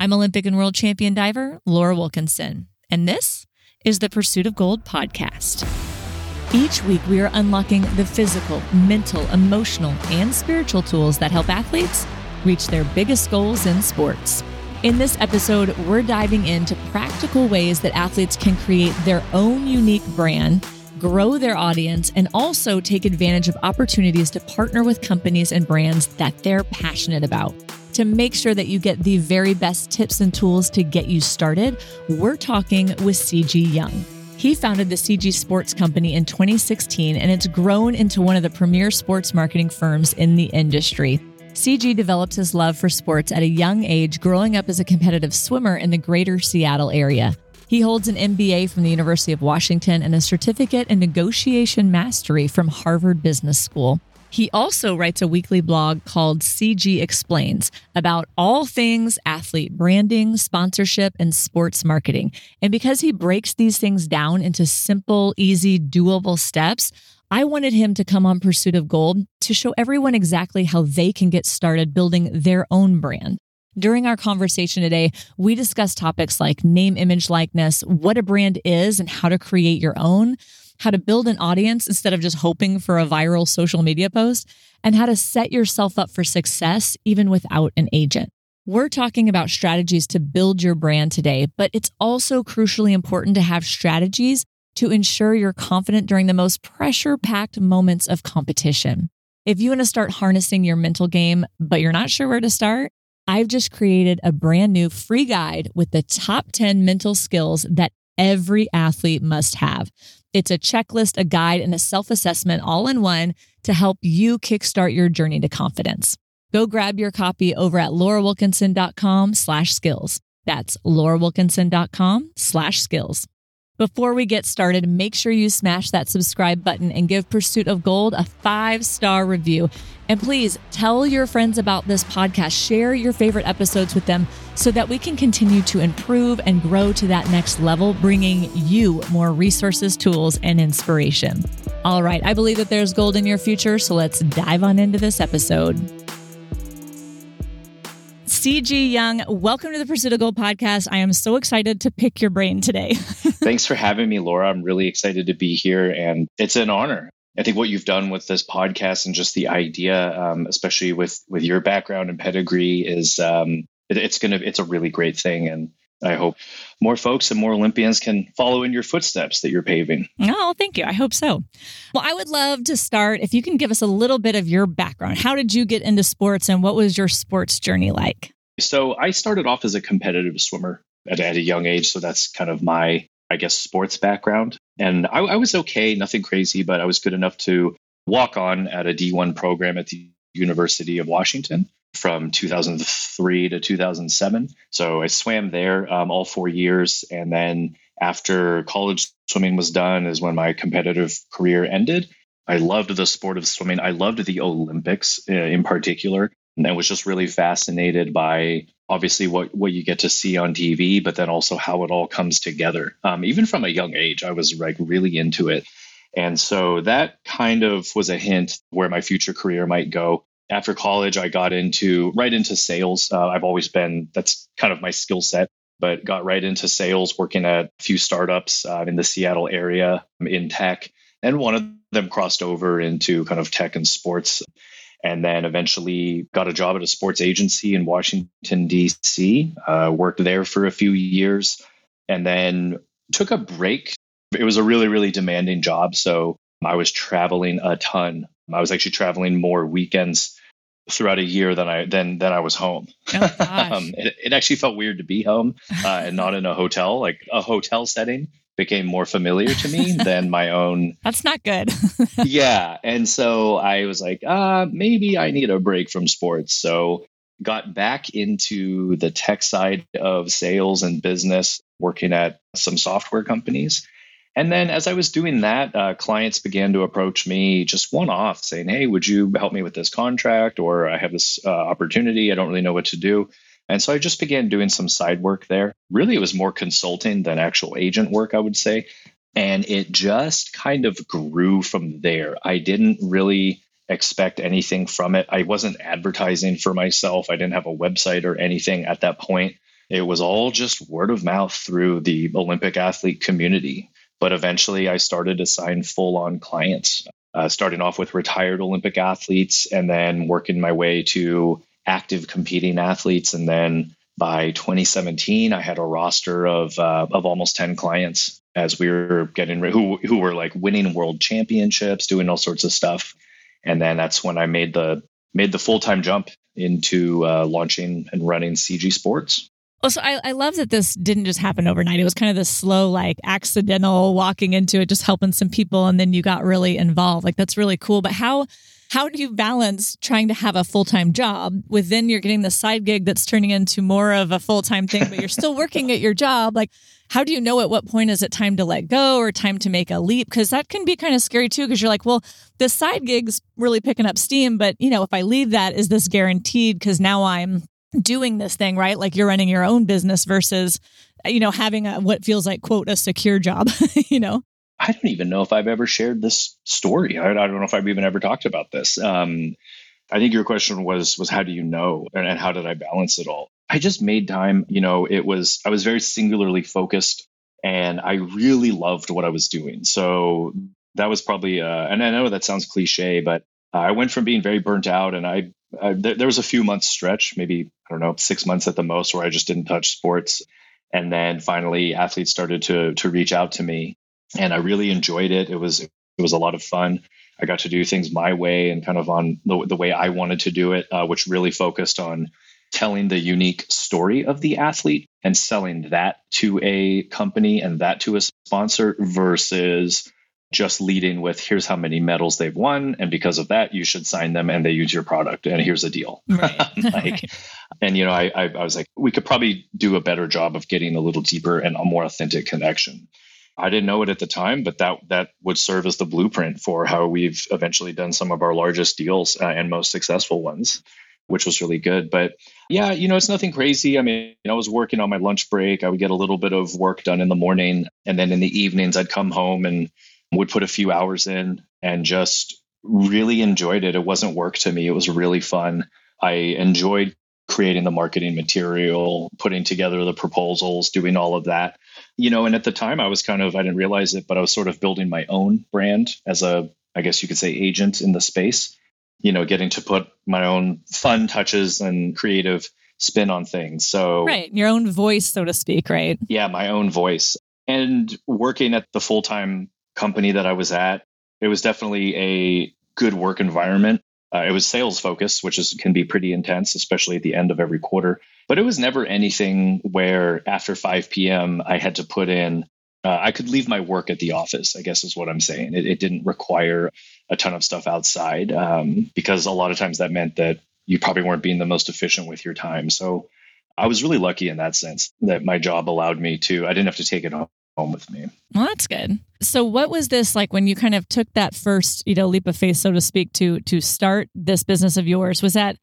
I'm Olympic and world champion diver Laura Wilkinson, and this is the Pursuit of Gold podcast. Each week, we are unlocking the physical, mental, emotional, and spiritual tools that help athletes reach their biggest goals in sports. In this episode, we're diving into practical ways that athletes can create their own unique brand, grow their audience, and also take advantage of opportunities to partner with companies and brands that they're passionate about to make sure that you get the very best tips and tools to get you started, we're talking with Cejih Yung. He founded the CG Sports Company in 2016, and it's grown into one of the premier sports marketing firms in the industry. Cejih developed his love for sports at a young age, growing up as a competitive swimmer in the greater Seattle area. He holds an MBA from the University of Washington and a certificate in negotiation mastery from Harvard Business School. He also writes a weekly blog called Cejih Explains about all things athlete branding, sponsorship, and sports marketing. And because he breaks these things down into simple, easy, doable steps, I wanted him to come on Pursuit of Gold to show everyone exactly how they can get started building their own brand. During our conversation today, we discussed topics like name, image, likeness, what a brand is, and how to create your own how to build an audience instead of just hoping for a viral social media post, and how to set yourself up for success even without an agent. We're talking about strategies to build your brand today, but it's also crucially important to have strategies to ensure you're confident during the most pressure packed moments of competition. If you want to start harnessing your mental game, but you're not sure where to start, I've just created a brand new free guide with the top 10 mental skills that every athlete must have. It's a checklist, a guide, and a self assessment all in one to help you kickstart your journey to confidence. Go grab your copy over at laurawilkinson.com slash skills. That's laurawilkinson.com slash skills. Before we get started, make sure you smash that subscribe button and give Pursuit of Gold a five star review. And please tell your friends about this podcast. Share your favorite episodes with them so that we can continue to improve and grow to that next level, bringing you more resources, tools, and inspiration. All right, I believe that there's gold in your future, so let's dive on into this episode. Cejih Yung, welcome to the Pursuit of Gold podcast. I am so excited to pick your brain today. Thanks for having me, Laura. I'm really excited to be here, and it's an honor. I think what you've done with this podcast and just the idea, um, especially with with your background and pedigree, is um, it, it's gonna it's a really great thing, and I hope more folks and more Olympians can follow in your footsteps that you're paving. Oh, thank you. I hope so. Well, I would love to start if you can give us a little bit of your background. How did you get into sports and what was your sports journey like? So, I started off as a competitive swimmer at, at a young age. So, that's kind of my, I guess, sports background. And I, I was okay, nothing crazy, but I was good enough to walk on at a D1 program at the University of Washington from 2003 to 2007. So I swam there um, all four years. And then after college swimming was done, is when my competitive career ended. I loved the sport of swimming. I loved the Olympics uh, in particular. And I was just really fascinated by obviously what, what you get to see on TV, but then also how it all comes together. Um, even from a young age, I was like really into it. And so that kind of was a hint where my future career might go after college, I got into right into sales. Uh, I've always been that's kind of my skill set, but got right into sales, working at a few startups uh, in the Seattle area in tech. And one of them crossed over into kind of tech and sports. And then eventually got a job at a sports agency in Washington, D.C., uh, worked there for a few years, and then took a break. It was a really, really demanding job. So I was traveling a ton. I was actually traveling more weekends throughout a year than I than than I was home. Oh, um, it, it, actually felt weird to be home uh, and not in a hotel. Like a hotel setting became more familiar to me than my own. That's not good. yeah, and so I was like, uh, maybe I need a break from sports. So got back into the tech side of sales and business, working at some software companies. And then as I was doing that, uh, clients began to approach me just one off saying, Hey, would you help me with this contract? Or I have this uh, opportunity. I don't really know what to do. And so I just began doing some side work there. Really, it was more consulting than actual agent work, I would say. And it just kind of grew from there. I didn't really expect anything from it. I wasn't advertising for myself, I didn't have a website or anything at that point. It was all just word of mouth through the Olympic athlete community. But eventually I started to sign full on clients, uh, starting off with retired Olympic athletes and then working my way to active competing athletes. And then by 2017, I had a roster of, uh, of almost 10 clients as we were getting who, who were like winning world championships, doing all sorts of stuff. And then that's when I made the made the full time jump into uh, launching and running CG Sports. Well, so I, I love that this didn't just happen overnight. It was kind of this slow, like accidental walking into it, just helping some people, and then you got really involved. Like that's really cool. But how how do you balance trying to have a full time job with then you're getting the side gig that's turning into more of a full time thing, but you're still working at your job? Like, how do you know at what point is it time to let go or time to make a leap? Because that can be kind of scary too, because you're like, well, the side gig's really picking up steam, but you know, if I leave that, is this guaranteed? Because now I'm doing this thing, right? Like you're running your own business versus, you know, having a what feels like quote a secure job, you know. I don't even know if I've ever shared this story. I, I don't know if I've even ever talked about this. Um, I think your question was was how do you know and, and how did I balance it all? I just made time. You know, it was I was very singularly focused, and I really loved what I was doing. So that was probably, uh, and I know that sounds cliche, but I went from being very burnt out, and I, I th- there was a few months stretch, maybe I don't know, six months at the most, where I just didn't touch sports, and then finally athletes started to to reach out to me, and I really enjoyed it. It was it was a lot of fun. I got to do things my way and kind of on the, the way I wanted to do it, uh, which really focused on telling the unique story of the athlete and selling that to a company and that to a sponsor versus just leading with here's how many medals they've won and because of that you should sign them and they use your product and here's a deal right. like and you know I, I, I was like we could probably do a better job of getting a little deeper and a more authentic connection I didn't know it at the time, but that that would serve as the blueprint for how we've eventually done some of our largest deals uh, and most successful ones, which was really good. But yeah, you know, it's nothing crazy. I mean, I was working on my lunch break. I would get a little bit of work done in the morning, and then in the evenings, I'd come home and would put a few hours in and just really enjoyed it. It wasn't work to me. It was really fun. I enjoyed creating the marketing material, putting together the proposals, doing all of that. You know, and at the time I was kind of I didn't realize it, but I was sort of building my own brand as a I guess you could say agent in the space. You know, getting to put my own fun touches and creative spin on things. So Right, your own voice so to speak, right? Yeah, my own voice. And working at the full-time company that I was at, it was definitely a good work environment. Uh, it was sales focused, which is can be pretty intense, especially at the end of every quarter. But it was never anything where after 5 p.m. I had to put in. Uh, I could leave my work at the office. I guess is what I'm saying. It, it didn't require a ton of stuff outside um, because a lot of times that meant that you probably weren't being the most efficient with your time. So I was really lucky in that sense that my job allowed me to. I didn't have to take it home with me. Well, that's good. So what was this like when you kind of took that first, you know, leap of faith, so to speak, to to start this business of yours? Was that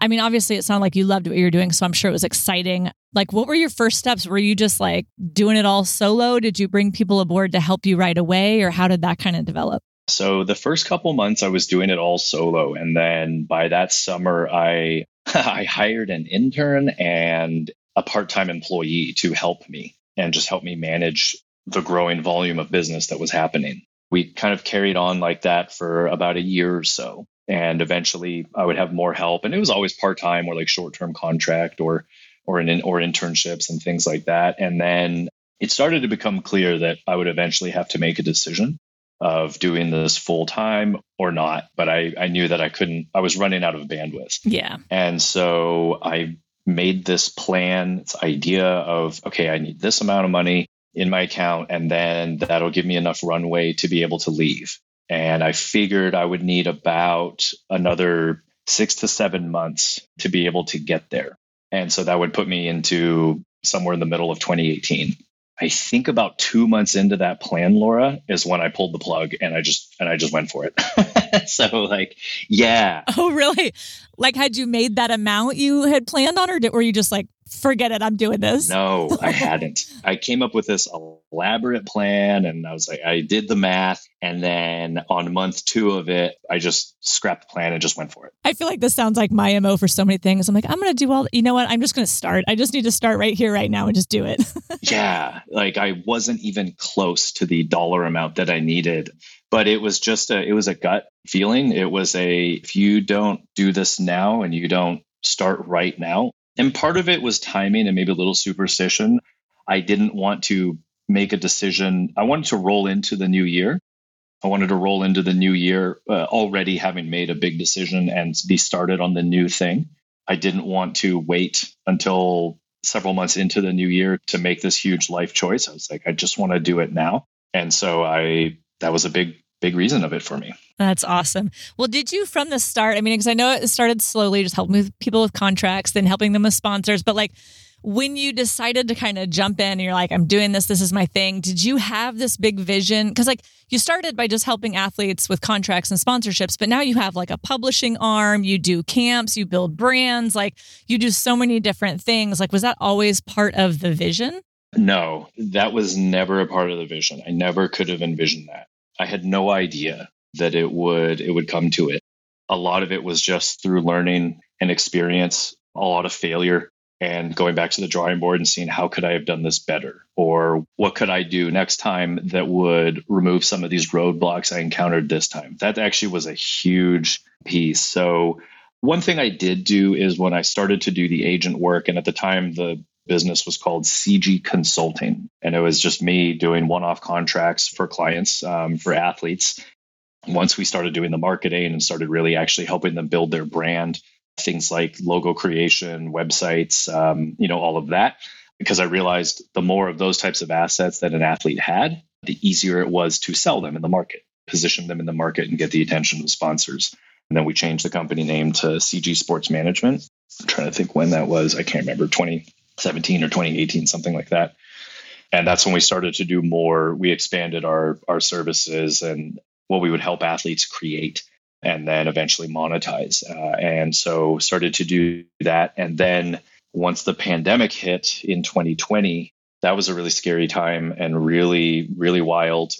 I mean, obviously it sounded like you loved what you were doing, so I'm sure it was exciting. Like what were your first steps? Were you just like doing it all solo? Did you bring people aboard to help you right away or how did that kind of develop? So the first couple months I was doing it all solo and then by that summer I I hired an intern and a part-time employee to help me and just help me manage the growing volume of business that was happening. We kind of carried on like that for about a year or so. And eventually I would have more help. And it was always part time or like short term contract or or in or internships and things like that. And then it started to become clear that I would eventually have to make a decision of doing this full time or not. But I, I knew that I couldn't, I was running out of bandwidth. Yeah. And so I made this plan, this idea of, okay, I need this amount of money in my account, and then that'll give me enough runway to be able to leave. And I figured I would need about another six to seven months to be able to get there. And so that would put me into somewhere in the middle of 2018. I think about two months into that plan, Laura, is when I pulled the plug and I just and I just went for it. so like, yeah. Oh, really? Like, had you made that amount you had planned on, or did, were you just like forget it, I'm doing this? No, I hadn't. I came up with this elaborate plan and I was like, I did the math. And then on month two of it, I just scrapped the plan and just went for it. I feel like this sounds like my MO for so many things. I'm like, I'm going to do all, you know what? I'm just going to start. I just need to start right here, right now, and just do it. yeah. Like I wasn't even close to the dollar amount that I needed but it was just a it was a gut feeling it was a if you don't do this now and you don't start right now and part of it was timing and maybe a little superstition i didn't want to make a decision. I wanted to roll into the new year. I wanted to roll into the new year uh, already having made a big decision and be started on the new thing. I didn't want to wait until several months into the new year to make this huge life choice. I was like i just want to do it now. And so i that was a big big reason of it for me. That's awesome. Well, did you from the start? I mean, because I know it started slowly, just helping with people with contracts, then helping them with sponsors. But like when you decided to kind of jump in and you're like, I'm doing this, this is my thing, did you have this big vision? Because like you started by just helping athletes with contracts and sponsorships, but now you have like a publishing arm, you do camps, you build brands, like you do so many different things. Like, was that always part of the vision? No, that was never a part of the vision. I never could have envisioned that. I had no idea that it would it would come to it. A lot of it was just through learning and experience, a lot of failure and going back to the drawing board and seeing how could I have done this better or what could I do next time that would remove some of these roadblocks I encountered this time. That actually was a huge piece. So one thing I did do is when I started to do the agent work, and at the time the business was called CG Consulting. And it was just me doing one off contracts for clients, um, for athletes. Once we started doing the marketing and started really actually helping them build their brand, things like logo creation, websites, um, you know, all of that, because I realized the more of those types of assets that an athlete had, the easier it was to sell them in the market, position them in the market, and get the attention of sponsors. And then we changed the company name to CG Sports Management. I'm trying to think when that was. I can't remember. 20, 17 or 2018, something like that. And that's when we started to do more. We expanded our our services and what we would help athletes create and then eventually monetize. Uh, and so started to do that. And then once the pandemic hit in 2020, that was a really scary time and really, really wild.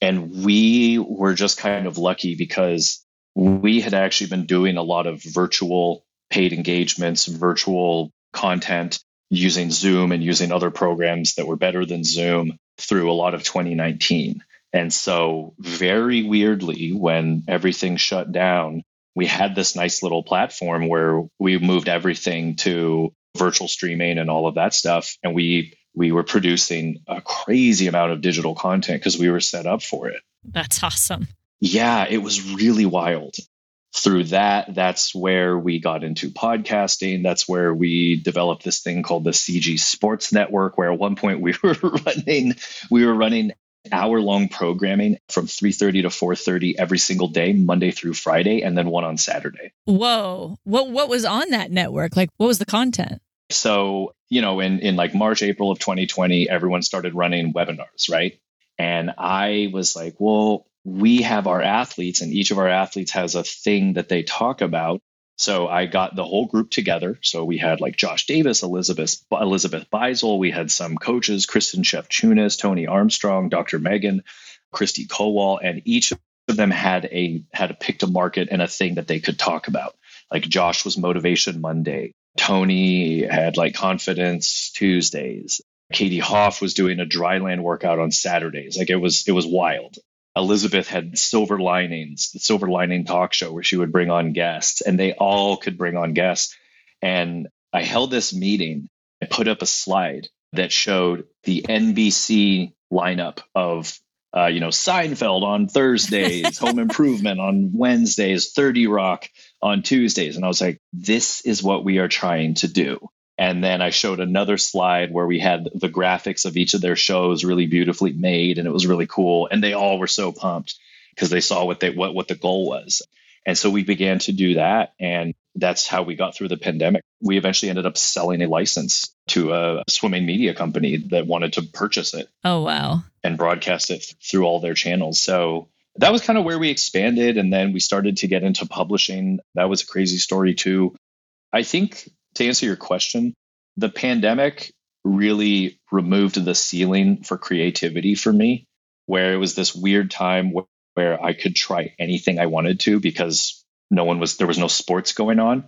And we were just kind of lucky because we had actually been doing a lot of virtual paid engagements, virtual content using Zoom and using other programs that were better than Zoom through a lot of 2019. And so, very weirdly, when everything shut down, we had this nice little platform where we moved everything to virtual streaming and all of that stuff. And we we were producing a crazy amount of digital content because we were set up for it. That's awesome. Yeah, it was really wild through that, that's where we got into podcasting. That's where we developed this thing called the CG Sports Network, where at one point we were running, we were running hour long programming from 3.30 to 4.30 every single day monday through friday and then one on saturday. Whoa. What what was on that network? Like what was the content? So you know in in like march april of 2020 everyone started running webinars right? And i was like well we have our athletes and each of our athletes has a thing that they talk about so I got the whole group together. So we had like Josh Davis, Elizabeth Elizabeth Beisel. We had some coaches, Kristen Shevchunas, Tony Armstrong, Dr. Megan, Kristy Kowal, and each of them had a had a pick to market and a thing that they could talk about. Like Josh was Motivation Monday. Tony had like Confidence Tuesdays. Katie Hoff was doing a dryland workout on Saturdays. Like it was it was wild. Elizabeth had Silver Linings, the Silver Lining talk show where she would bring on guests, and they all could bring on guests. And I held this meeting. I put up a slide that showed the NBC lineup of, uh, you know, Seinfeld on Thursdays, Home Improvement on Wednesdays, 30 Rock on Tuesdays. And I was like, this is what we are trying to do. And then I showed another slide where we had the graphics of each of their shows really beautifully made, and it was really cool. And they all were so pumped because they saw what they what what the goal was. And so we began to do that, and that's how we got through the pandemic. We eventually ended up selling a license to a swimming media company that wanted to purchase it. Oh wow! And broadcast it through all their channels. So that was kind of where we expanded, and then we started to get into publishing. That was a crazy story too. I think to answer your question, the pandemic really removed the ceiling for creativity for me, where it was this weird time where I could try anything I wanted to because no one was, there was no sports going on.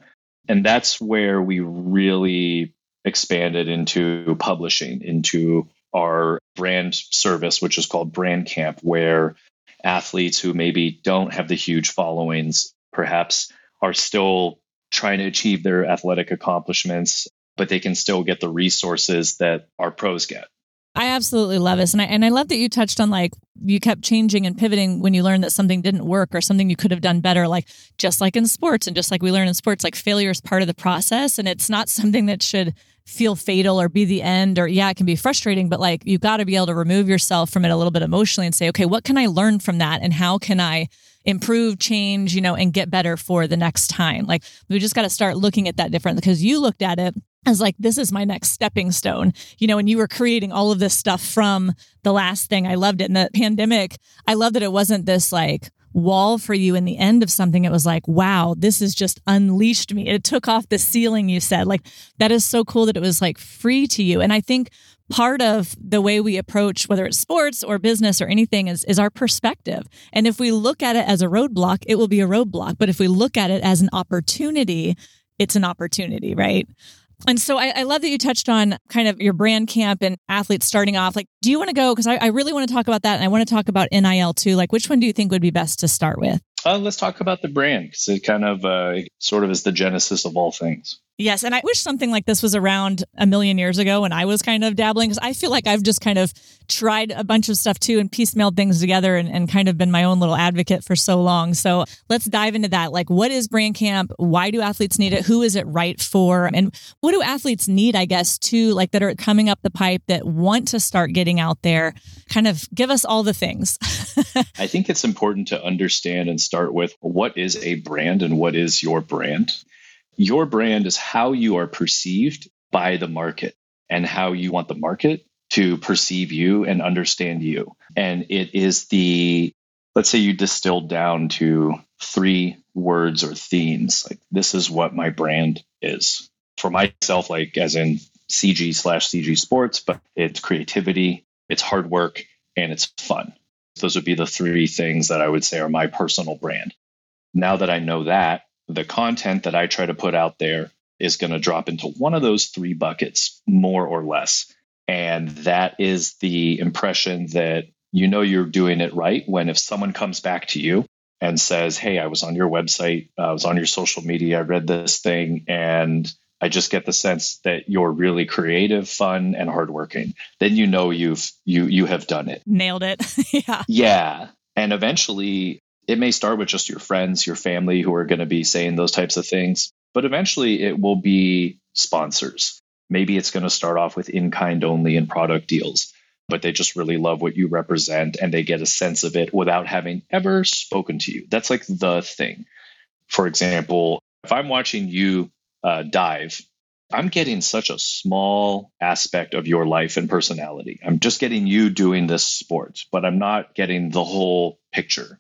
And that's where we really expanded into publishing, into our brand service, which is called Brand Camp, where athletes who maybe don't have the huge followings perhaps are still trying to achieve their athletic accomplishments, but they can still get the resources that our pros get. I absolutely love this. And I, and I love that you touched on like you kept changing and pivoting when you learned that something didn't work or something you could have done better. Like just like in sports and just like we learn in sports, like failure is part of the process and it's not something that should feel fatal or be the end or yeah it can be frustrating but like you've got to be able to remove yourself from it a little bit emotionally and say okay what can i learn from that and how can i improve change you know and get better for the next time like we just got to start looking at that different because you looked at it as like this is my next stepping stone you know and you were creating all of this stuff from the last thing i loved it in the pandemic i love that it wasn't this like wall for you in the end of something, it was like, wow, this has just unleashed me. It took off the ceiling, you said. Like, that is so cool that it was like free to you. And I think part of the way we approach whether it's sports or business or anything is, is our perspective. And if we look at it as a roadblock, it will be a roadblock. But if we look at it as an opportunity, it's an opportunity, right? And so I, I, love that you touched on kind of your brand camp and athletes starting off. Like, do you want to go? Because I, I really want to talk about that. And I want to talk about NIL too. Like, which one do you think would be best to start with? Uh, let's talk about the brand because it kind of uh, sort of is the genesis of all things. Yes. And I wish something like this was around a million years ago when I was kind of dabbling because I feel like I've just kind of tried a bunch of stuff too and piecemealed things together and, and kind of been my own little advocate for so long. So let's dive into that. Like, what is Brand Camp? Why do athletes need it? Who is it right for? And what do athletes need, I guess, too, like that are coming up the pipe that want to start getting out there? Kind of give us all the things. I think it's important to understand and start with what is a brand and what is your brand? Your brand is how you are perceived by the market and how you want the market to perceive you and understand you. And it is the, let's say you distilled down to three words or themes. Like, this is what my brand is. For myself, like, as in Cejih slash CG sports, but it's creativity, it's hard work, and it's fun. Those would be the three things that I would say are my personal brand. Now that I know that, the content that I try to put out there is going to drop into one of those three buckets, more or less. And that is the impression that you know you're doing it right when if someone comes back to you and says, Hey, I was on your website, I was on your social media, I read this thing, and I just get the sense that you're really creative, fun, and hardworking. Then you know you've you you have done it. Nailed it. yeah. Yeah. And eventually it may start with just your friends, your family who are going to be saying those types of things, but eventually it will be sponsors. Maybe it's going to start off with in kind only and product deals, but they just really love what you represent and they get a sense of it without having ever spoken to you. That's like the thing. For example, if I'm watching you uh, dive, I'm getting such a small aspect of your life and personality. I'm just getting you doing this sport, but I'm not getting the whole picture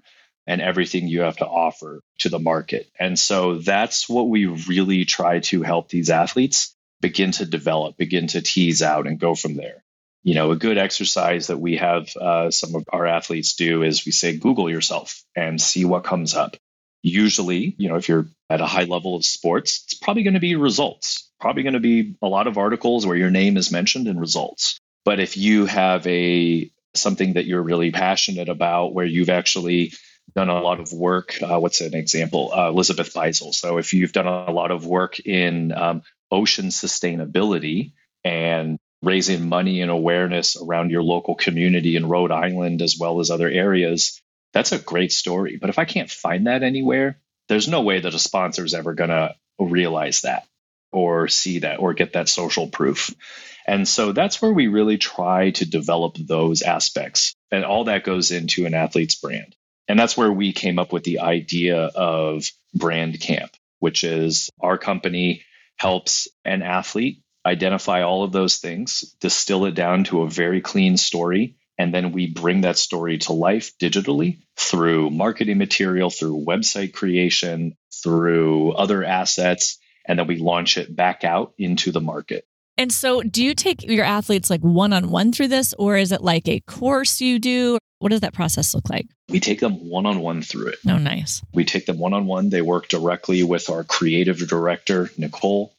and everything you have to offer to the market. And so that's what we really try to help these athletes begin to develop, begin to tease out and go from there. You know, a good exercise that we have uh, some of our athletes do is we say, Google yourself and see what comes up. Usually, you know, if you're at a high level of sports, it's probably going to be results, probably going to be a lot of articles where your name is mentioned in results. But if you have a something that you're really passionate about where you've actually done a lot of work. Uh, what's an example? Uh, Elizabeth Beisel. So if you've done a lot of work in um, ocean sustainability and raising money and awareness around your local community in Rhode Island as well as other areas, that's a great story. But if I can't find that anywhere, there's no way that a sponsor is ever going to realize that or see that or get that social proof. And so that's where we really try to develop those aspects. And all that goes into an athlete's brand. And that's where we came up with the idea of Brand Camp, which is our company helps an athlete identify all of those things, distill it down to a very clean story, and then we bring that story to life digitally through marketing material, through website creation, through other assets, and then we launch it back out into the market. And so, do you take your athletes like one on one through this, or is it like a course you do? What does that process look like? We take them one on one through it. Oh, nice. We take them one on one. They work directly with our creative director, Nicole.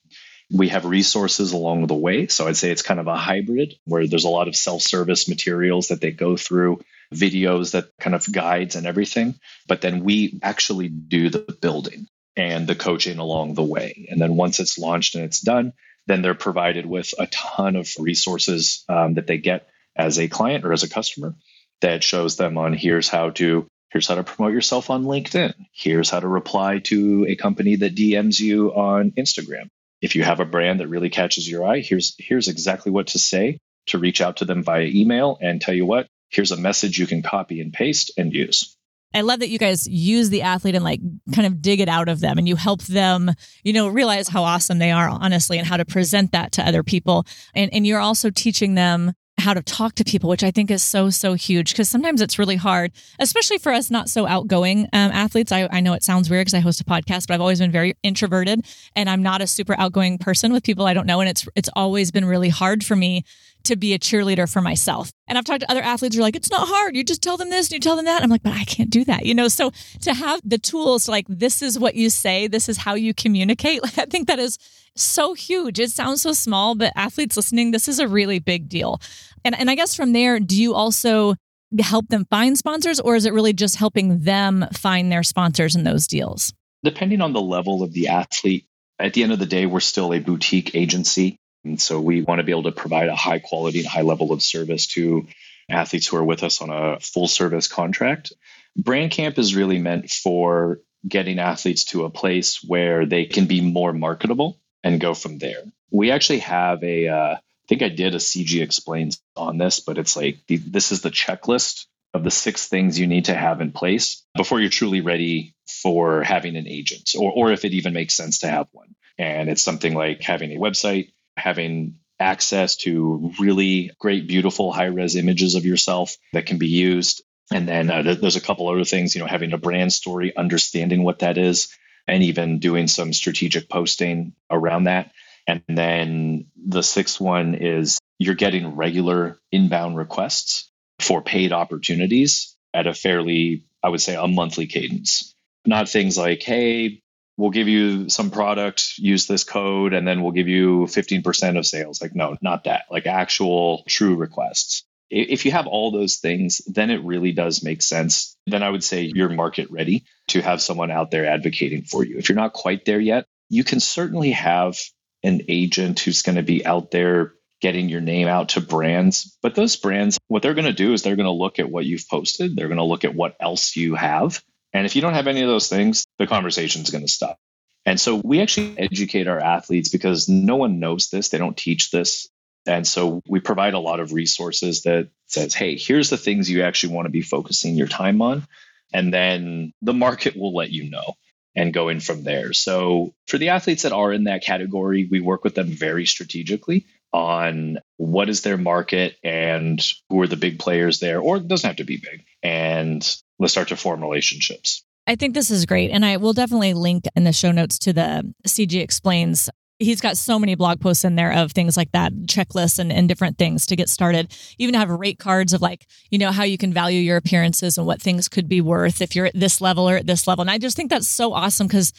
We have resources along the way. So I'd say it's kind of a hybrid where there's a lot of self service materials that they go through, videos that kind of guides and everything. But then we actually do the building and the coaching along the way. And then once it's launched and it's done, then they're provided with a ton of resources um, that they get as a client or as a customer that shows them on here's how to here's how to promote yourself on LinkedIn. Here's how to reply to a company that DMs you on Instagram. If you have a brand that really catches your eye, here's here's exactly what to say to reach out to them via email and tell you what, here's a message you can copy and paste and use. I love that you guys use the athlete and like kind of dig it out of them and you help them, you know, realize how awesome they are, honestly, and how to present that to other people. And, and you're also teaching them how to talk to people, which I think is so, so huge because sometimes it's really hard, especially for us not so outgoing um, athletes. I, I know it sounds weird because I host a podcast, but I've always been very introverted and I'm not a super outgoing person with people I don't know. And it's, it's always been really hard for me to be a cheerleader for myself. And I've talked to other athletes who are like, it's not hard. You just tell them this and you tell them that. I'm like, but I can't do that, you know? So to have the tools like, this is what you say, this is how you communicate, like, I think that is so huge. It sounds so small, but athletes listening, this is a really big deal. And, and I guess from there, do you also help them find sponsors or is it really just helping them find their sponsors in those deals? Depending on the level of the athlete, at the end of the day, we're still a boutique agency. And so we want to be able to provide a high quality and high level of service to athletes who are with us on a full service contract. Brand Camp is really meant for getting athletes to a place where they can be more marketable and go from there. We actually have a, uh, I think I did a Cejih explains on this, but it's like the, this is the checklist of the six things you need to have in place before you're truly ready for having an agent or, or if it even makes sense to have one. And it's something like having a website, having access to really great, beautiful high res images of yourself that can be used. And then uh, there's a couple other things, you know, having a brand story, understanding what that is, and even doing some strategic posting around that. And then the sixth one is you're getting regular inbound requests for paid opportunities at a fairly, I would say, a monthly cadence. Not things like, hey, we'll give you some product, use this code, and then we'll give you 15% of sales. Like, no, not that, like actual true requests. If you have all those things, then it really does make sense. Then I would say you're market ready to have someone out there advocating for you. If you're not quite there yet, you can certainly have an agent who's going to be out there getting your name out to brands. But those brands, what they're going to do is they're going to look at what you've posted, they're going to look at what else you have, and if you don't have any of those things, the conversation is going to stop. And so we actually educate our athletes because no one knows this. They don't teach this. And so we provide a lot of resources that says, hey, here's the things you actually want to be focusing your time on. And then the market will let you know and go in from there. So for the athletes that are in that category, we work with them very strategically on what is their market and who are the big players there, or it doesn't have to be big. And let's start to form relationships. I think this is great. And I will definitely link in the show notes to the Cejih Explains. He's got so many blog posts in there of things like that, checklists and, and different things to get started. Even have rate cards of like, you know, how you can value your appearances and what things could be worth if you're at this level or at this level. And I just think that's so awesome because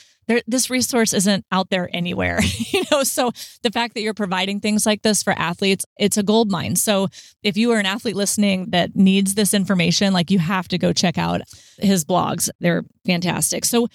this resource isn't out there anywhere, you know. So the fact that you're providing things like this for athletes, it's a gold mine. So if you are an athlete listening that needs this information, like you have to go check out his blogs. They're fantastic. So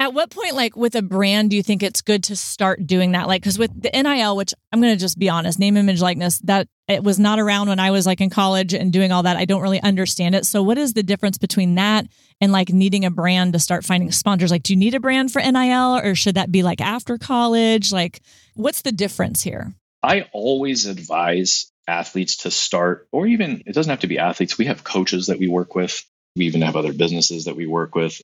at what point, like with a brand, do you think it's good to start doing that? Like, because with the NIL, which I'm going to just be honest, name, image, likeness, that it was not around when I was like in college and doing all that. I don't really understand it. So, what is the difference between that and like needing a brand to start finding sponsors? Like, do you need a brand for NIL or should that be like after college? Like, what's the difference here? I always advise athletes to start, or even it doesn't have to be athletes. We have coaches that we work with. We even have other businesses that we work with.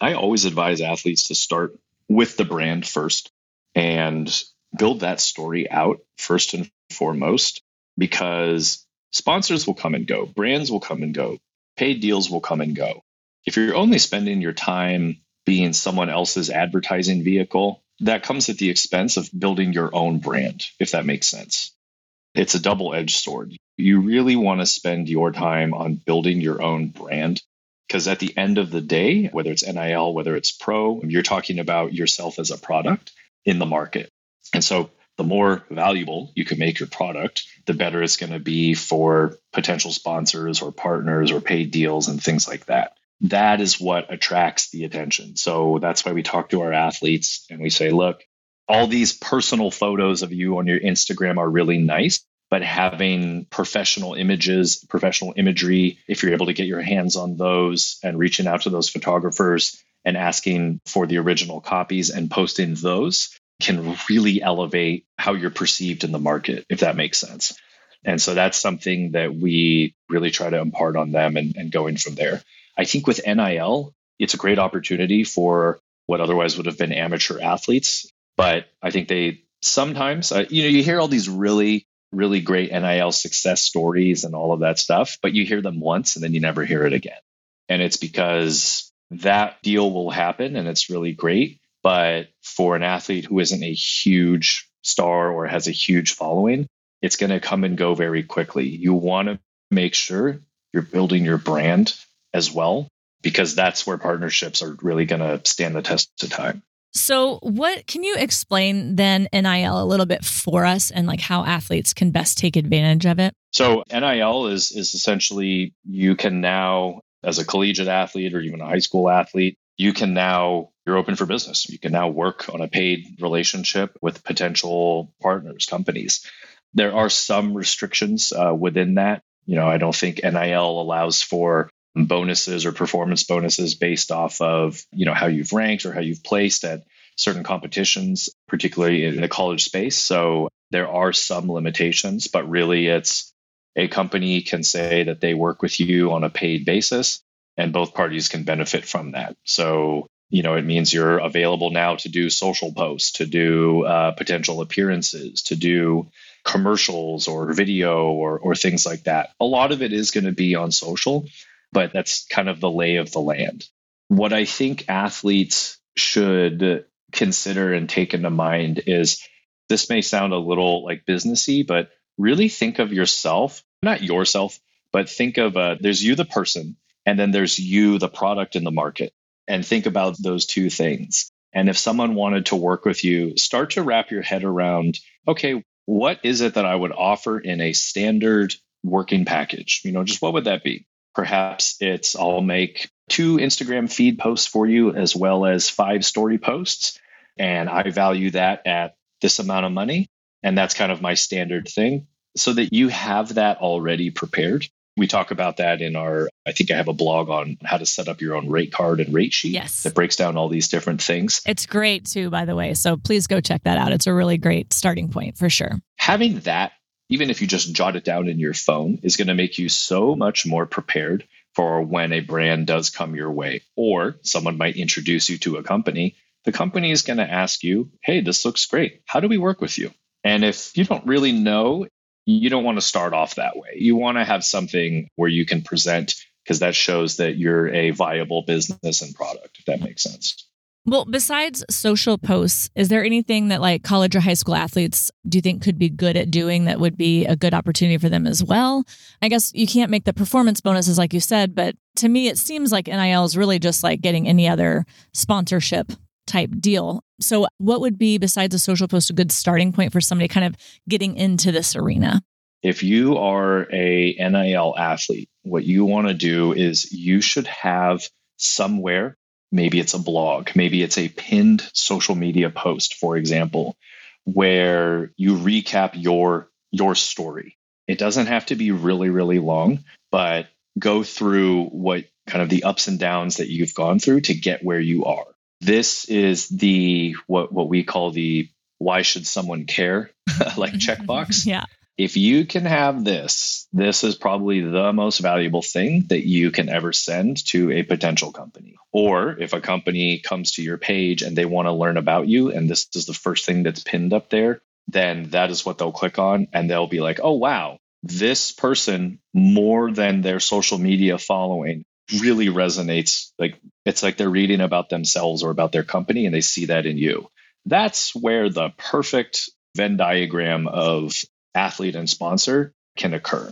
I always advise athletes to start with the brand first and build that story out first and foremost because sponsors will come and go, brands will come and go, paid deals will come and go. If you're only spending your time being someone else's advertising vehicle, that comes at the expense of building your own brand, if that makes sense. It's a double edged sword. You really want to spend your time on building your own brand because at the end of the day, whether it's NIL, whether it's pro, you're talking about yourself as a product in the market. And so the more valuable you can make your product, the better it's going to be for potential sponsors or partners or paid deals and things like that. That is what attracts the attention. So that's why we talk to our athletes and we say, look, all these personal photos of you on your Instagram are really nice, but having professional images, professional imagery, if you're able to get your hands on those and reaching out to those photographers and asking for the original copies and posting those can really elevate how you're perceived in the market, if that makes sense. And so that's something that we really try to impart on them and, and going from there. I think with NIL, it's a great opportunity for what otherwise would have been amateur athletes. But I think they sometimes, uh, you know, you hear all these really, really great NIL success stories and all of that stuff, but you hear them once and then you never hear it again. And it's because that deal will happen and it's really great. But for an athlete who isn't a huge star or has a huge following, it's going to come and go very quickly. You want to make sure you're building your brand as well, because that's where partnerships are really going to stand the test of time. So, what can you explain then NIL a little bit for us and like how athletes can best take advantage of it? So, NIL is is essentially you can now as a collegiate athlete or even a high school athlete, you can now you're open for business. You can now work on a paid relationship with potential partners, companies. There are some restrictions uh, within that. You know, I don't think NIL allows for bonuses or performance bonuses based off of you know how you've ranked or how you've placed at certain competitions particularly in the college space. So there are some limitations but really it's a company can say that they work with you on a paid basis and both parties can benefit from that. So you know it means you're available now to do social posts to do uh, potential appearances to do commercials or video or, or things like that. A lot of it is going to be on social but that's kind of the lay of the land. What I think athletes should consider and take into mind is this may sound a little like businessy, but really think of yourself, not yourself, but think of uh, there's you, the person, and then there's you, the product in the market. And think about those two things. And if someone wanted to work with you, start to wrap your head around okay, what is it that I would offer in a standard working package? You know, just what would that be? Perhaps it's I'll make two Instagram feed posts for you as well as five story posts. And I value that at this amount of money. And that's kind of my standard thing so that you have that already prepared. We talk about that in our, I think I have a blog on how to set up your own rate card and rate sheet yes. that breaks down all these different things. It's great too, by the way. So please go check that out. It's a really great starting point for sure. Having that even if you just jot it down in your phone, is going to make you so much more prepared for when a brand does come your way. Or someone might introduce you to a company. The company is going to ask you, Hey, this looks great. How do we work with you? And if you don't really know, you don't want to start off that way. You want to have something where you can present because that shows that you're a viable business and product, if that makes sense. Well, besides social posts, is there anything that like college or high school athletes do you think could be good at doing that would be a good opportunity for them as well? I guess you can't make the performance bonuses like you said, but to me it seems like NIL is really just like getting any other sponsorship type deal. So, what would be besides a social post a good starting point for somebody kind of getting into this arena? If you are a NIL athlete, what you want to do is you should have somewhere Maybe it's a blog. Maybe it's a pinned social media post, for example, where you recap your your story. It doesn't have to be really, really long, but go through what kind of the ups and downs that you've gone through to get where you are. This is the what what we call the why should someone care like mm-hmm. checkbox. yeah if you can have this, this is probably the most valuable thing that you can ever send to a potential company. Or if a company comes to your page and they want to learn about you, and this is the first thing that's pinned up there, then that is what they'll click on and they'll be like, oh, wow, this person, more than their social media following, really resonates. Like it's like they're reading about themselves or about their company and they see that in you. That's where the perfect Venn diagram of athlete and sponsor can occur.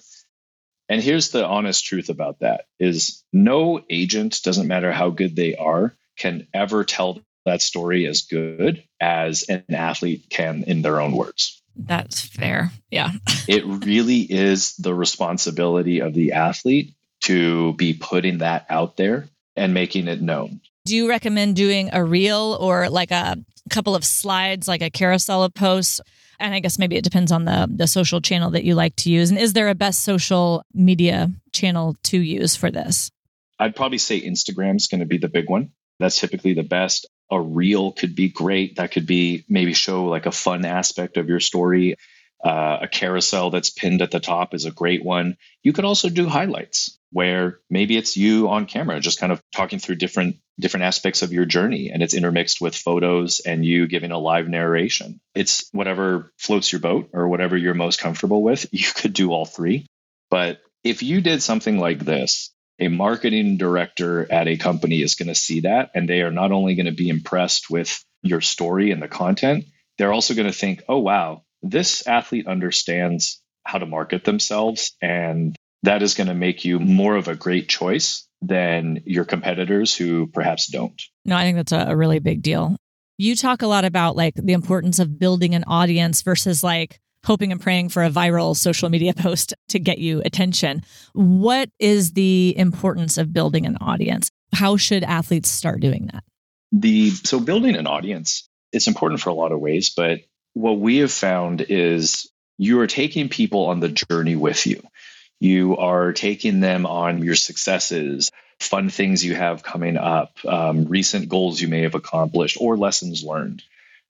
And here's the honest truth about that is no agent doesn't matter how good they are can ever tell that story as good as an athlete can in their own words. That's fair. Yeah. it really is the responsibility of the athlete to be putting that out there and making it known. Do you recommend doing a reel or like a couple of slides, like a carousel of posts? And I guess maybe it depends on the the social channel that you like to use. And is there a best social media channel to use for this? I'd probably say Instagram's going to be the big one. That's typically the best. A reel could be great. That could be maybe show like a fun aspect of your story. Uh, a carousel that's pinned at the top is a great one. You could also do highlights where maybe it's you on camera just kind of talking through different different aspects of your journey and it's intermixed with photos and you giving a live narration. It's whatever floats your boat or whatever you're most comfortable with. You could do all three. But if you did something like this, a marketing director at a company is going to see that and they are not only going to be impressed with your story and the content, they're also going to think, "Oh wow, this athlete understands how to market themselves and that is going to make you more of a great choice than your competitors who perhaps don't. No, I think that's a, really big deal. You talk a lot about like the importance of building an audience versus like hoping and praying for a viral social media post to get you attention. What is the importance of building an audience? How should athletes start doing that? The so building an audience, it's important for a lot of ways, but what we have found is you are taking people on the journey with you. You are taking them on your successes, fun things you have coming up, um, recent goals you may have accomplished, or lessons learned.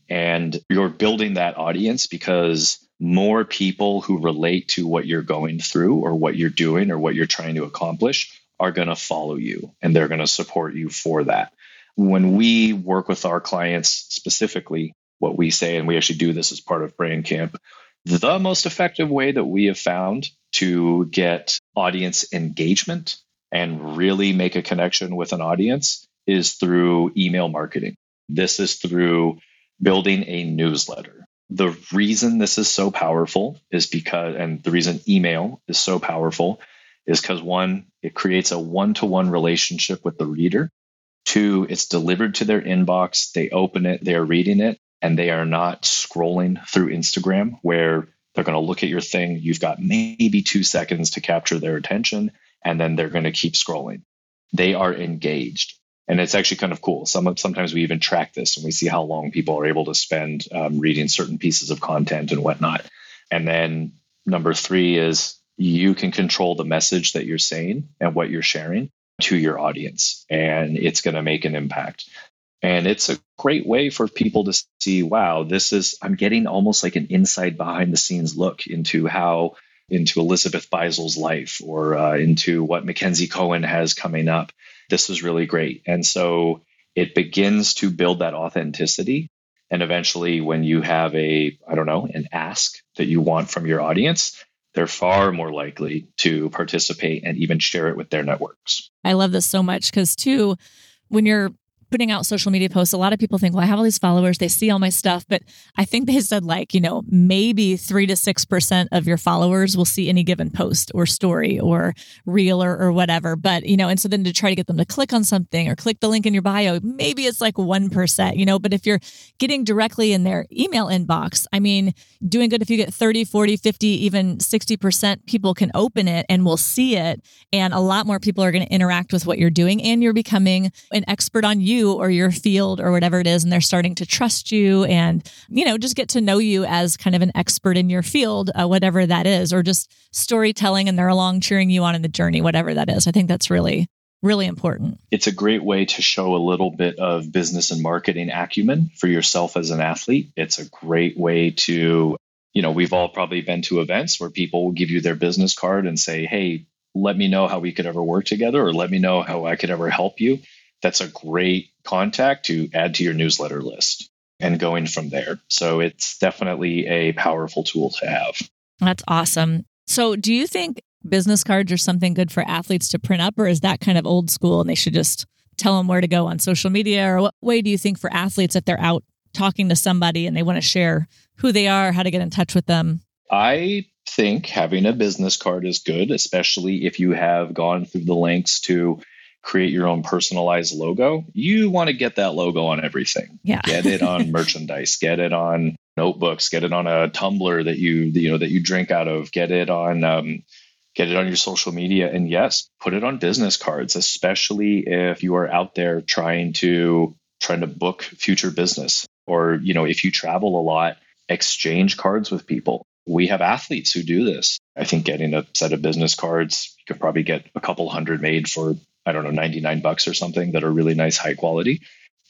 And you're building that audience because more people who relate to what you're going through or what you're doing or what you're trying to accomplish are going to follow you and they're going to support you for that. When we work with our clients specifically, what we say, and we actually do this as part of Brand Camp, the most effective way that we have found to get audience engagement and really make a connection with an audience is through email marketing. This is through building a newsletter. The reason this is so powerful is because, and the reason email is so powerful is because one, it creates a one to one relationship with the reader. Two, it's delivered to their inbox. They open it, they're reading it, and they are not scrolling through Instagram where they're going to look at your thing. You've got maybe two seconds to capture their attention, and then they're going to keep scrolling. They are engaged. And it's actually kind of cool. Some, sometimes we even track this and we see how long people are able to spend um, reading certain pieces of content and whatnot. And then number three is you can control the message that you're saying and what you're sharing to your audience, and it's going to make an impact. And it's a great way for people to see, wow, this is, I'm getting almost like an inside behind the scenes look into how, into Elizabeth Beisel's life or uh, into what McKenzie Coan has coming up. This is really great. And so it begins to build that authenticity. And eventually, when you have a, I don't know, an ask that you want from your audience, they're far more likely to participate and even share it with their networks. I love this so much because, too, when you're putting out social media posts, a lot of people think, well, I have all these followers, they see all my stuff. But I think they said, like, you know, maybe three to 6% of your followers will see any given post or story or reel or, or whatever. But, you know, and so then to try to get them to click on something or click the link in your bio, maybe it's like 1%, you know, but if you're getting directly in their email inbox, I mean, doing good if you get 30, 40, 50, even 60% people can open it and will see it. And a lot more people are going to interact with what you're doing. And you're becoming an expert on you you or your field or whatever it is and they're starting to trust you and you know just get to know you as kind of an expert in your field uh, whatever that is or just storytelling and they're along cheering you on in the journey whatever that is. I think that's really really important. It's a great way to show a little bit of business and marketing acumen for yourself as an athlete. It's a great way to you know we've all probably been to events where people will give you their business card and say hey let me know how we could ever work together or let me know how I could ever help you that's a great contact to add to your newsletter list and going from there. So it's definitely a powerful tool to have. That's awesome. So, do you think business cards are something good for athletes to print up, or is that kind of old school and they should just tell them where to go on social media? Or what way do you think for athletes if they're out talking to somebody and they want to share who they are, how to get in touch with them? I think having a business card is good, especially if you have gone through the links to create your own personalized logo. You want to get that logo on everything. Yeah. get it on merchandise, get it on notebooks, get it on a tumbler that you you know that you drink out of, get it on um, get it on your social media and yes, put it on business cards, especially if you are out there trying to trying to book future business or you know if you travel a lot, exchange cards with people we have athletes who do this. I think getting a set of business cards, you could probably get a couple hundred made for, I don't know, 99 bucks or something that are really nice, high quality.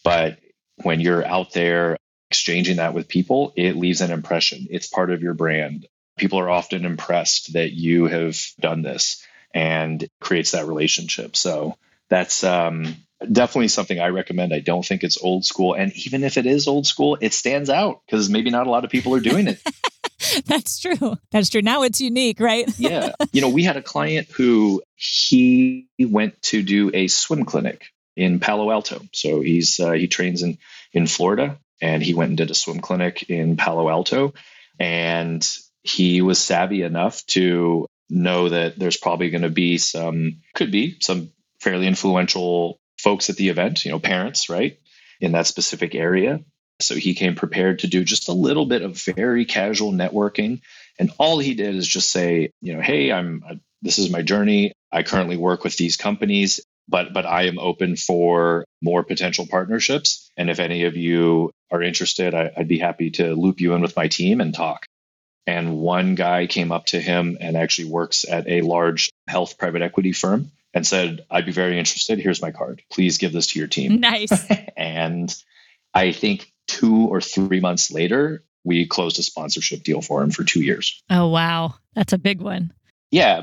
But when you're out there exchanging that with people, it leaves an impression. It's part of your brand. People are often impressed that you have done this and creates that relationship. So that's um, definitely something I recommend. I don't think it's old school. And even if it is old school, it stands out because maybe not a lot of people are doing it. That's true. That's true. Now it's unique, right? yeah. You know, we had a client who he went to do a swim clinic in Palo Alto. So he's uh, he trains in in Florida and he went and did a swim clinic in Palo Alto and he was savvy enough to know that there's probably going to be some could be some fairly influential folks at the event, you know, parents, right? In that specific area so he came prepared to do just a little bit of very casual networking. And all he did is just say, you know, hey, I'm uh, this is my journey. I currently work with these companies, but but I am open for more potential partnerships. And if any of you are interested, I, I'd be happy to loop you in with my team and talk. And one guy came up to him and actually works at a large health private equity firm and said, I'd be very interested. Here's my card. Please give this to your team. Nice. and I think two or three months later, we closed a sponsorship deal for him for two years. Oh, wow. That's a big one. Yeah.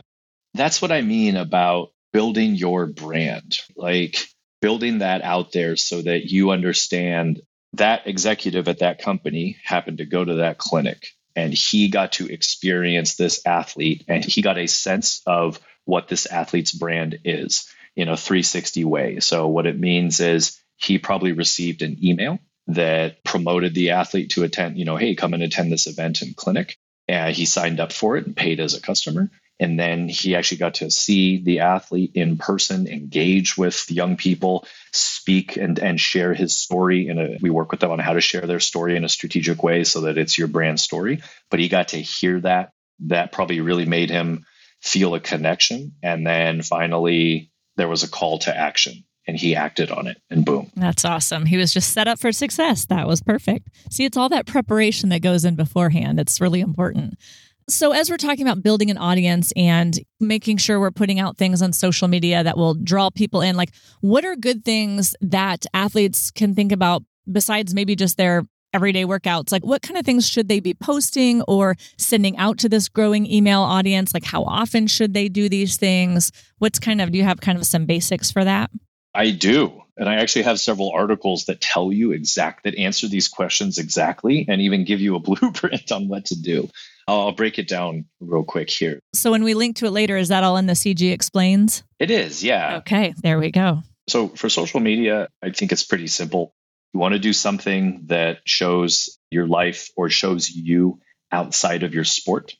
That's what I mean about building your brand, like building that out there so that you understand that executive at that company happened to go to that clinic and he got to experience this athlete and he got a sense of what this athlete's brand is in a 360 way. So, what it means is he probably received an email that promoted the athlete to attend, you know, hey, come and attend this event and clinic. And he signed up for it and paid as a customer. And then he actually got to see the athlete in person, engage with young people, speak and, and share his story. And we work with them on how to share their story in a strategic way so that it's your brand story. But he got to hear that. That probably really made him feel a connection. And then finally, there was a call to action and he acted on it and boom. That's awesome. He was just set up for success. That was perfect. See, it's all that preparation that goes in beforehand. It's really important. So, as we're talking about building an audience and making sure we're putting out things on social media that will draw people in, like what are good things that athletes can think about besides maybe just their everyday workouts? Like, what kind of things should they be posting or sending out to this growing email audience? Like, how often should they do these things? What's kind of, do you have kind of some basics for that? I do. And I actually have several articles that tell you exact that answer these questions exactly and even give you a blueprint on what to do. I'll break it down real quick here. So when we link to it later, is that all in the Cejih explains? It is, yeah. Okay, there we go. So for social media, I think it's pretty simple. You want to do something that shows your life or shows you outside of your sport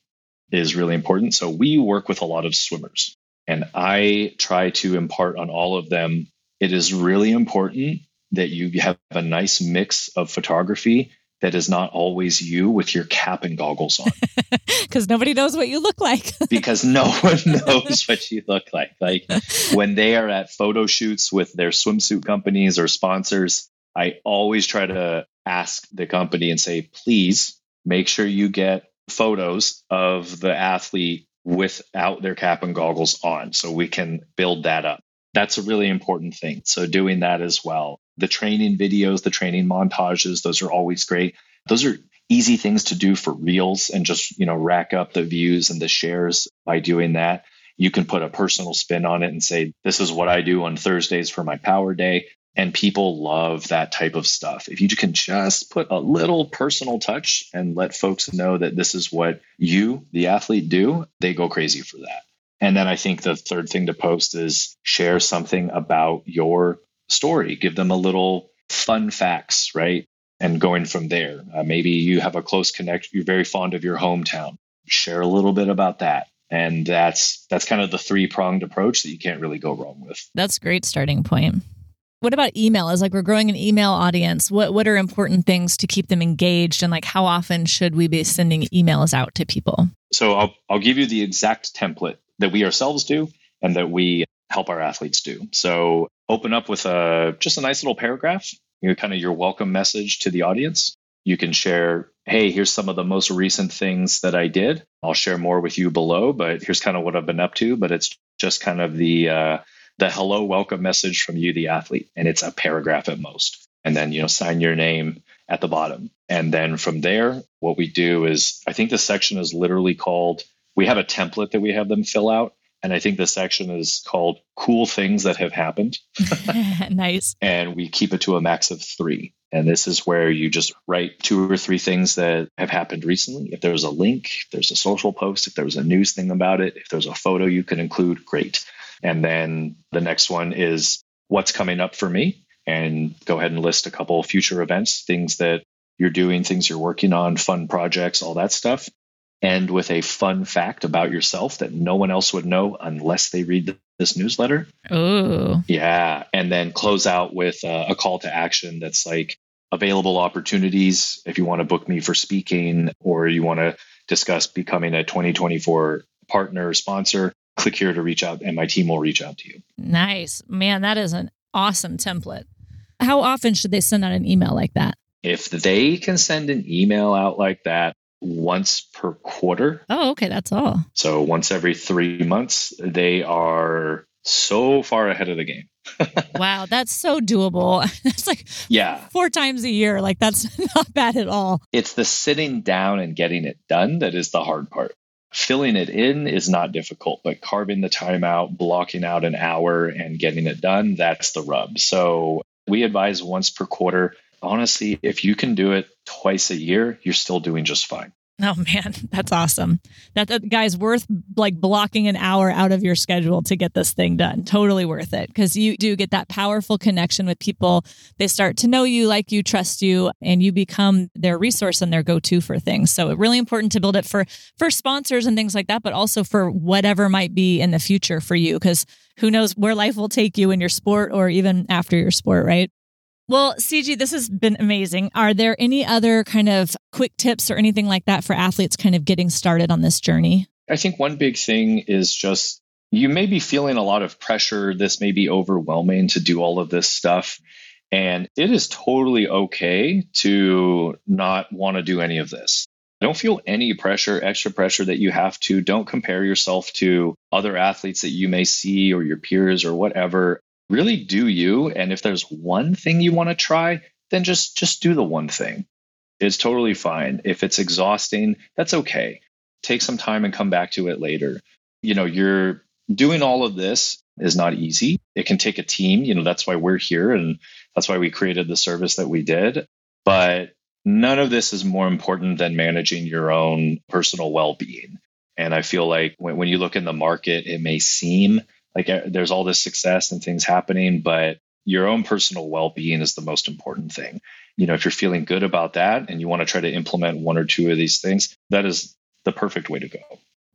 is really important. So we work with a lot of swimmers and I try to impart on all of them it is really important that you have a nice mix of photography that is not always you with your cap and goggles on. Because nobody knows what you look like. because no one knows what you look like. Like when they are at photo shoots with their swimsuit companies or sponsors, I always try to ask the company and say, please make sure you get photos of the athlete without their cap and goggles on so we can build that up. That's a really important thing. So doing that as well. The training videos, the training montages, those are always great. Those are easy things to do for reels and just, you know, rack up the views and the shares by doing that. You can put a personal spin on it and say, this is what I do on Thursdays for my power day. And people love that type of stuff. If you can just put a little personal touch and let folks know that this is what you, the athlete, do, they go crazy for that. And then I think the third thing to post is share something about your story. Give them a little fun facts, right? and going from there. Uh, maybe you have a close connection, you're very fond of your hometown. Share a little bit about that. And that's that's kind of the three pronged approach that you can't really go wrong with. That's a great starting point. What about email? As like we're growing an email audience, what what are important things to keep them engaged and like how often should we be sending emails out to people? So I'll I'll give you the exact template that we ourselves do and that we help our athletes do. So open up with a just a nice little paragraph, you know, kind of your welcome message to the audience. You can share, hey, here's some of the most recent things that I did. I'll share more with you below, but here's kind of what I've been up to. But it's just kind of the uh, the hello welcome message from you, the athlete, and it's a paragraph at most. And then you know, sign your name at the bottom. And then from there, what we do is I think the section is literally called. We have a template that we have them fill out, and I think the section is called Cool Things That Have Happened. nice. And we keep it to a max of three. And this is where you just write two or three things that have happened recently. If there's a link, if there's a social post, if there's a news thing about it, if there's a photo you can include, great. And then the next one is what's coming up for me. And go ahead and list a couple future events, things that you're doing, things you're working on, fun projects, all that stuff end with a fun fact about yourself that no one else would know unless they read this newsletter. Oh. Yeah. And then close out with a, a call to action that's like available opportunities if you want to book me for speaking or you want to discuss becoming a 2024 partner sponsor. Click here to reach out, and my team will reach out to you. Nice. Man, that is an awesome template. How often should they send out an email like that? If they can send an email out like that, once per quarter. Oh, okay. That's all. So once every three months, they are so far ahead of the game. wow, that's so doable. That's like yeah, four times a year. Like that's not bad at all. It's the sitting down and getting it done that is the hard part. Filling it in is not difficult, but carving the time out, blocking out an hour and getting it done, that's the rub. So we advise once per quarter honestly, if you can do it twice a year, you're still doing just fine. Oh man, that's awesome. That, that guy's worth like blocking an hour out of your schedule to get this thing done. Totally worth it because you do get that powerful connection with people. They start to know you, like you, trust you, and you become their resource and their go-to for things. So it's really important to build it for for sponsors and things like that, but also for whatever might be in the future for you because who knows where life will take you in your sport or even after your sport, right? Well, Cejih, this has been amazing. Are there any other kind of quick tips or anything like that for athletes kind of getting started on this journey? I think one big thing is just you may be feeling a lot of pressure. This may be overwhelming to do all of this stuff. And it is totally okay to not want to do any of this. Don't feel any pressure, extra pressure that you have to. Don't compare yourself to other athletes that you may see or your peers or whatever really do you and if there's one thing you want to try then just just do the one thing. It's totally fine. If it's exhausting that's okay. Take some time and come back to it later. You know you're doing all of this is not easy. It can take a team you know that's why we're here and that's why we created the service that we did. But none of this is more important than managing your own personal well-being. And i feel like when, when you look in the market it may seem like uh, there's all this success and things happening but your own personal well-being is the most important thing you know if you're feeling good about that and you want to try to implement one or two of these things that is the perfect way to go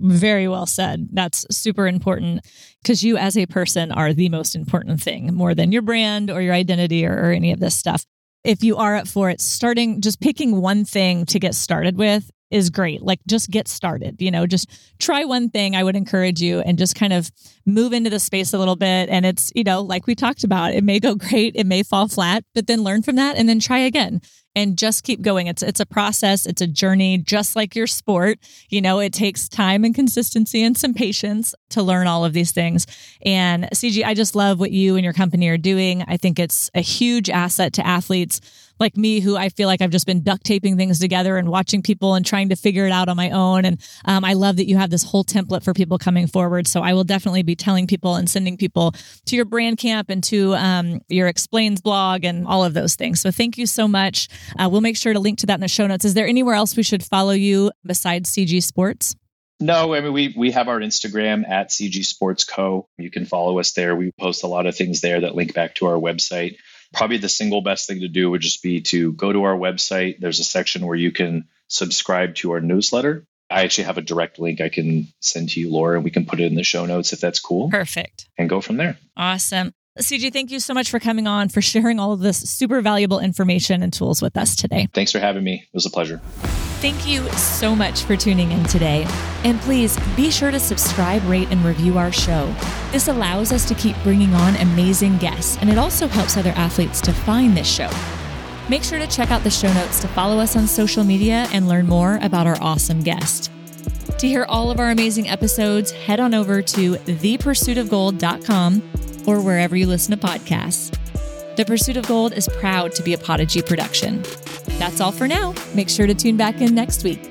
very well said. That's super important because you, as a person, are the most important thing more than your brand or your identity or, or, any of this stuff. If you are up for it, starting just picking one thing to get started with is great. Like just get started, you know, just try one thing. I would encourage you and just kind of move into the space a little bit. And it's, you know, like we talked about, it may go great, it may fall flat, but then learn from that and then try again and just keep going. It's it's a process, it's a journey, just like your sport. You know, it takes time and consistency and some patience to learn all of these things. And Cejih, I just love what you and your company are doing. I think it's a huge asset to athletes like me who I feel like I've just been duct taping things together and watching people and trying to figure it out on my own. And um, I love that you have this whole template for people coming forward. So I will definitely be telling people and sending people to your brand camp and to um, your explains blog and all of those things. So thank you so much. Uh, we'll make sure to link to that in the show notes. Is there anywhere else we should follow you besides CG Sports? No, I mean we we have our Instagram at CG Sports Co. You can follow us there. We post a lot of things there that link back to our website. Probably the single best thing to do would just be to go to our website. There's a section where you can subscribe to our newsletter. I actually have a direct link I can send to you, Laura, and we can put it in the show notes if that's cool. Perfect. And go from there. Awesome. Cejih, thank you so much for coming on, for sharing all of this super valuable information and tools with us today. Thanks for having me. It was a pleasure. Thank you so much for tuning in today. And please be sure to subscribe, rate, and review our show. This allows us to keep bringing on amazing guests, and it also helps other athletes to find this show. Make sure to check out the show notes to follow us on social media and learn more about our awesome guest. To hear all of our amazing episodes, head on over to thepursuitofgold.com or wherever you listen to podcasts. The Pursuit of Gold is proud to be a Podigy production. That's all for now. Make sure to tune back in next week.